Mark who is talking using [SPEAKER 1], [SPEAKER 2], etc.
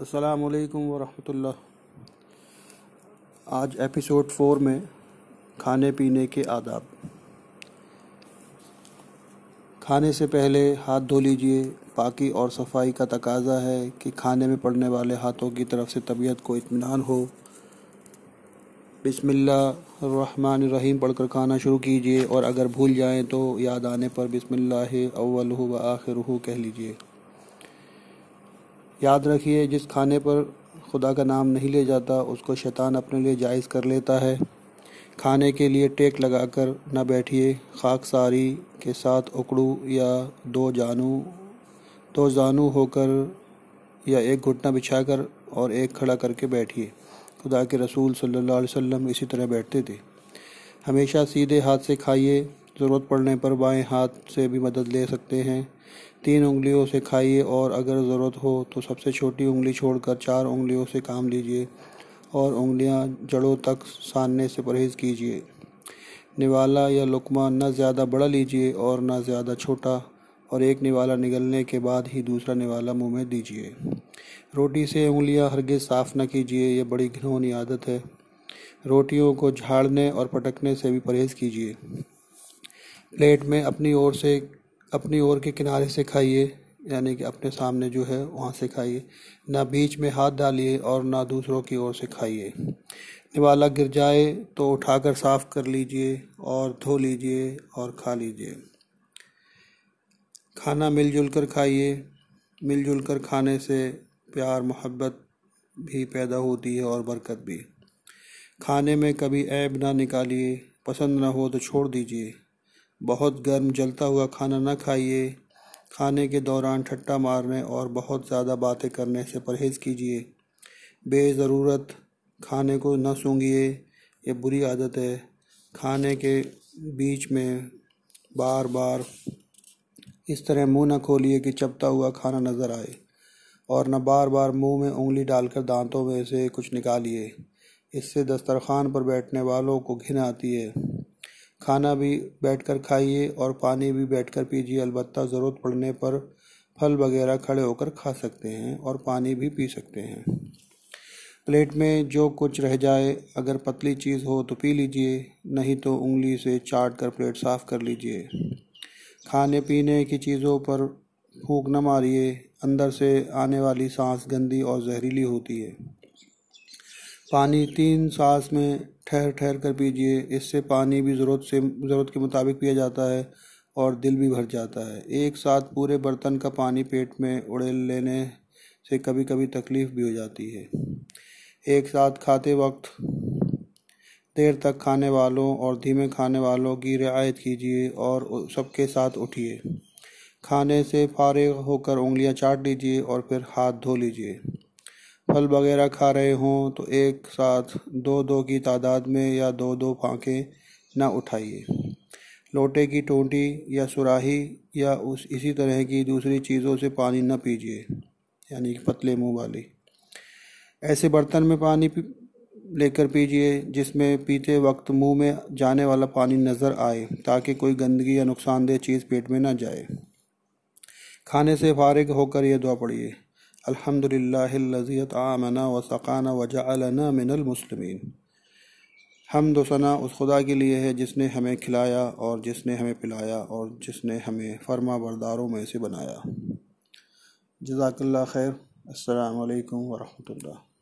[SPEAKER 1] असलकम वरहमतुल्लाह आज episode four में खाने पीने के आदाब। खाने से पहले हाथ धो लीजिए। पाकि और सफ़ाई का तकाजा है कि खाने में पड़ने वाले हाथों की तरफ़ से तबीयत को इत्मीनान हो। बिस्मिल्लाहिर्रहमानिर्रहीम पढ़कर खाना शुरू कीजिए और अगर भूल जाएँ तो याद आने पर बिस्मिल्लाह अव्वल व आखिर कह लीजिए। याद रखिए, जिस खाने पर खुदा का नाम नहीं ले जाता, उसको शैतान अपने लिए जायज़ कर लेता है। खाने के लिए टेक लगाकर न बैठिए। खाक सारी के साथ उकड़ू या दो जानू दो जानू होकर या एक घुटना बिछाकर और एक खड़ा करके बैठिए। खुदा के रसूल सल्लल्लाहु अलैहि वसल्लम इसी तरह बैठते थे। हमेशा सीधे हाथ से खाइए। ज़रूरत पड़ने पर बाएँ हाथ से भी मदद ले सकते हैं। तीन उंगलियों से खाइए और अगर ज़रूरत हो तो सबसे छोटी उंगली छोड़कर चार उंगलियों से काम लीजिए और उंगलियाँ जड़ों तक सानने से परहेज़ कीजिए। निवाला या लुकमा न ज़्यादा बड़ा लीजिए और न ज़्यादा छोटा और एक निवाला निगलने के बाद ही दूसरा निवाला मुँह में दीजिए। रोटी से उंगलियाँ हरगिज़ साफ़ न कीजिए, यह बड़ी घिनौनी आदत है। रोटियों को झाड़ने और पटकने से भी परहेज़ कीजिए। प्लेट में अपनी ओर से, अपनी ओर के किनारे से खाइए, यानी कि अपने सामने जो है वहाँ से खाइए। ना बीच में हाथ डालिए और ना दूसरों की ओर से खाइए। निवाला गिर जाए तो उठाकर साफ़ कर लीजिए और धो लीजिए और खा लीजिए। खाना मिलजुल कर खाइए। मिलजुल कर खाने से प्यार, मोहब्बत भी पैदा होती है और बरकत भी। खाने में कभी ऐब ना निकालिए। पसंद ना हो तो छोड़ दीजिए। बहुत गर्म जलता हुआ खाना ना खाइए। खाने के दौरान ठट्टा मारने और बहुत ज़्यादा बातें करने से परहेज़ कीजिए। बेज़रूरत, खाने को न सूंघिए, ये बुरी आदत है। खाने के बीच में बार बार इस तरह मुँह न खोलिए कि चपता हुआ खाना नज़र आए और न बार बार मुँह में उंगली डालकर दांतों में से कुछ निकालिए। इससे दस्तरखान पर बैठने वालों को घिन आती है। खाना भी बैठकर खाइए और पानी भी बैठकर पीजिए। अलबत्ता ज़रूरत पड़ने पर फल वगैरह खड़े होकर खा सकते हैं और पानी भी पी सकते हैं। प्लेट में जो कुछ रह जाए, अगर पतली चीज़ हो तो पी लीजिए, नहीं तो उंगली से चाट कर प्लेट साफ़ कर लीजिए। खाने पीने की चीज़ों पर फूक न मारिए, अंदर से आने वाली सांस गंदी और जहरीली होती है। पानी तीन सांस में ठहर ठहर कर पीजिए। इससे पानी भी ज़रूरत से, ज़रूरत के मुताबिक पिया जाता है और दिल भी भर जाता है। एक साथ पूरे बर्तन का पानी पेट में उड़ेल लेने से कभी कभी तकलीफ़ भी हो जाती है। एक साथ खाते वक्त देर तक खाने वालों और धीमे खाने वालों की रियायत कीजिए और सबके साथ उठिए। खाने से फारिग होकर उंगलियाँ चाट लीजिए और फिर हाथ धो लीजिए। फल वगैरह खा रहे हों तो एक साथ दो दो की तादाद में या दो दो फांके ना उठाइए। लोटे की टोंटी या सुराही या उस, इसी तरह की दूसरी चीज़ों से पानी न पीजिए, यानी कि पतले मुँह वाली। ऐसे बर्तन में पानी लेकर पीजिए, जिसमें पीते वक्त मुँह में जाने वाला पानी नज़र आए, ताकि कोई गंदगी या नुकसानदेह चीज़ पेट में ना जाए। खाने से फारिग होकर यह दुआ पड़िए अल्हम्दुलिल्लाहिल्लज़ी आमना व सक़ाना व जअलना मिनल मुस्लिमीन हमद सना उस खुदा के लिए है जिसने हमें खिलाया और जिसने हमें पिलाया और जिसने हमें फर्मा बरदारों में से बनाया जजाकल्ला खैर अस्सलाम वालेकुम वरहमतुल्लाह